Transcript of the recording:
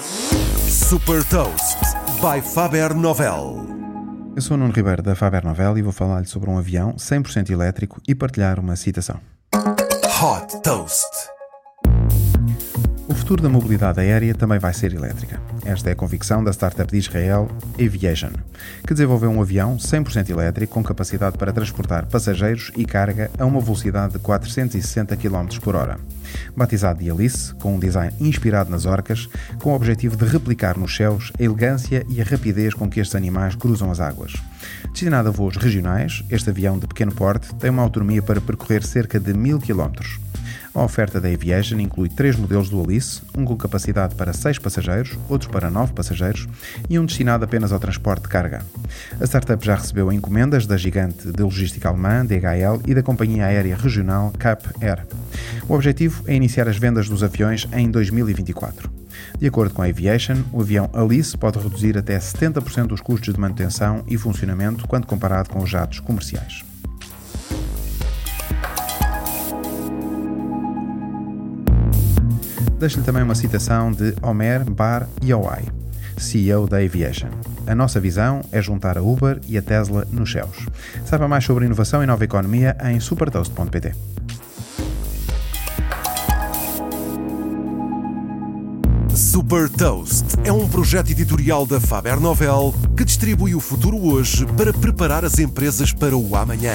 Super Toast by Faber Novel. Eu sou o Nuno Ribeiro da Faber Novel e vou falar-lhe sobre um avião 100% elétrico e partilhar uma citação. Hot Toast. O futuro da mobilidade aérea também vai ser elétrica. Esta é a convicção da startup de Israel Aviation, que desenvolveu um avião 100% elétrico com capacidade para transportar passageiros e carga a uma velocidade de 460 km por hora. Batizado de Alice, com um design inspirado nas orcas, com o objetivo de replicar nos céus a elegância e a rapidez com que estes animais cruzam as águas. Destinado a voos regionais, este avião de pequeno porte tem uma autonomia para percorrer cerca de 1000 km. A oferta da Aviation inclui três modelos do Alice, um com capacidade para 6 passageiros, outros para 9 passageiros e um destinado apenas ao transporte de carga. A startup já recebeu encomendas da gigante de logística alemã, DHL, e da companhia aérea regional Cap Air. O objetivo é iniciar as vendas dos aviões em 2024. De acordo com a Aviation, o avião Alice pode reduzir até 70% os custos de manutenção e funcionamento quando comparado com os jatos comerciais. Deixo-lhe também uma citação de Omer Bar Yowai, CEO da Aviation. A nossa visão é juntar a Uber e a Tesla nos céus. Saiba mais sobre inovação e nova economia em supertoast.pt. Super Toast é um projeto editorial da Faber Novel que distribui o futuro hoje para preparar as empresas para o amanhã.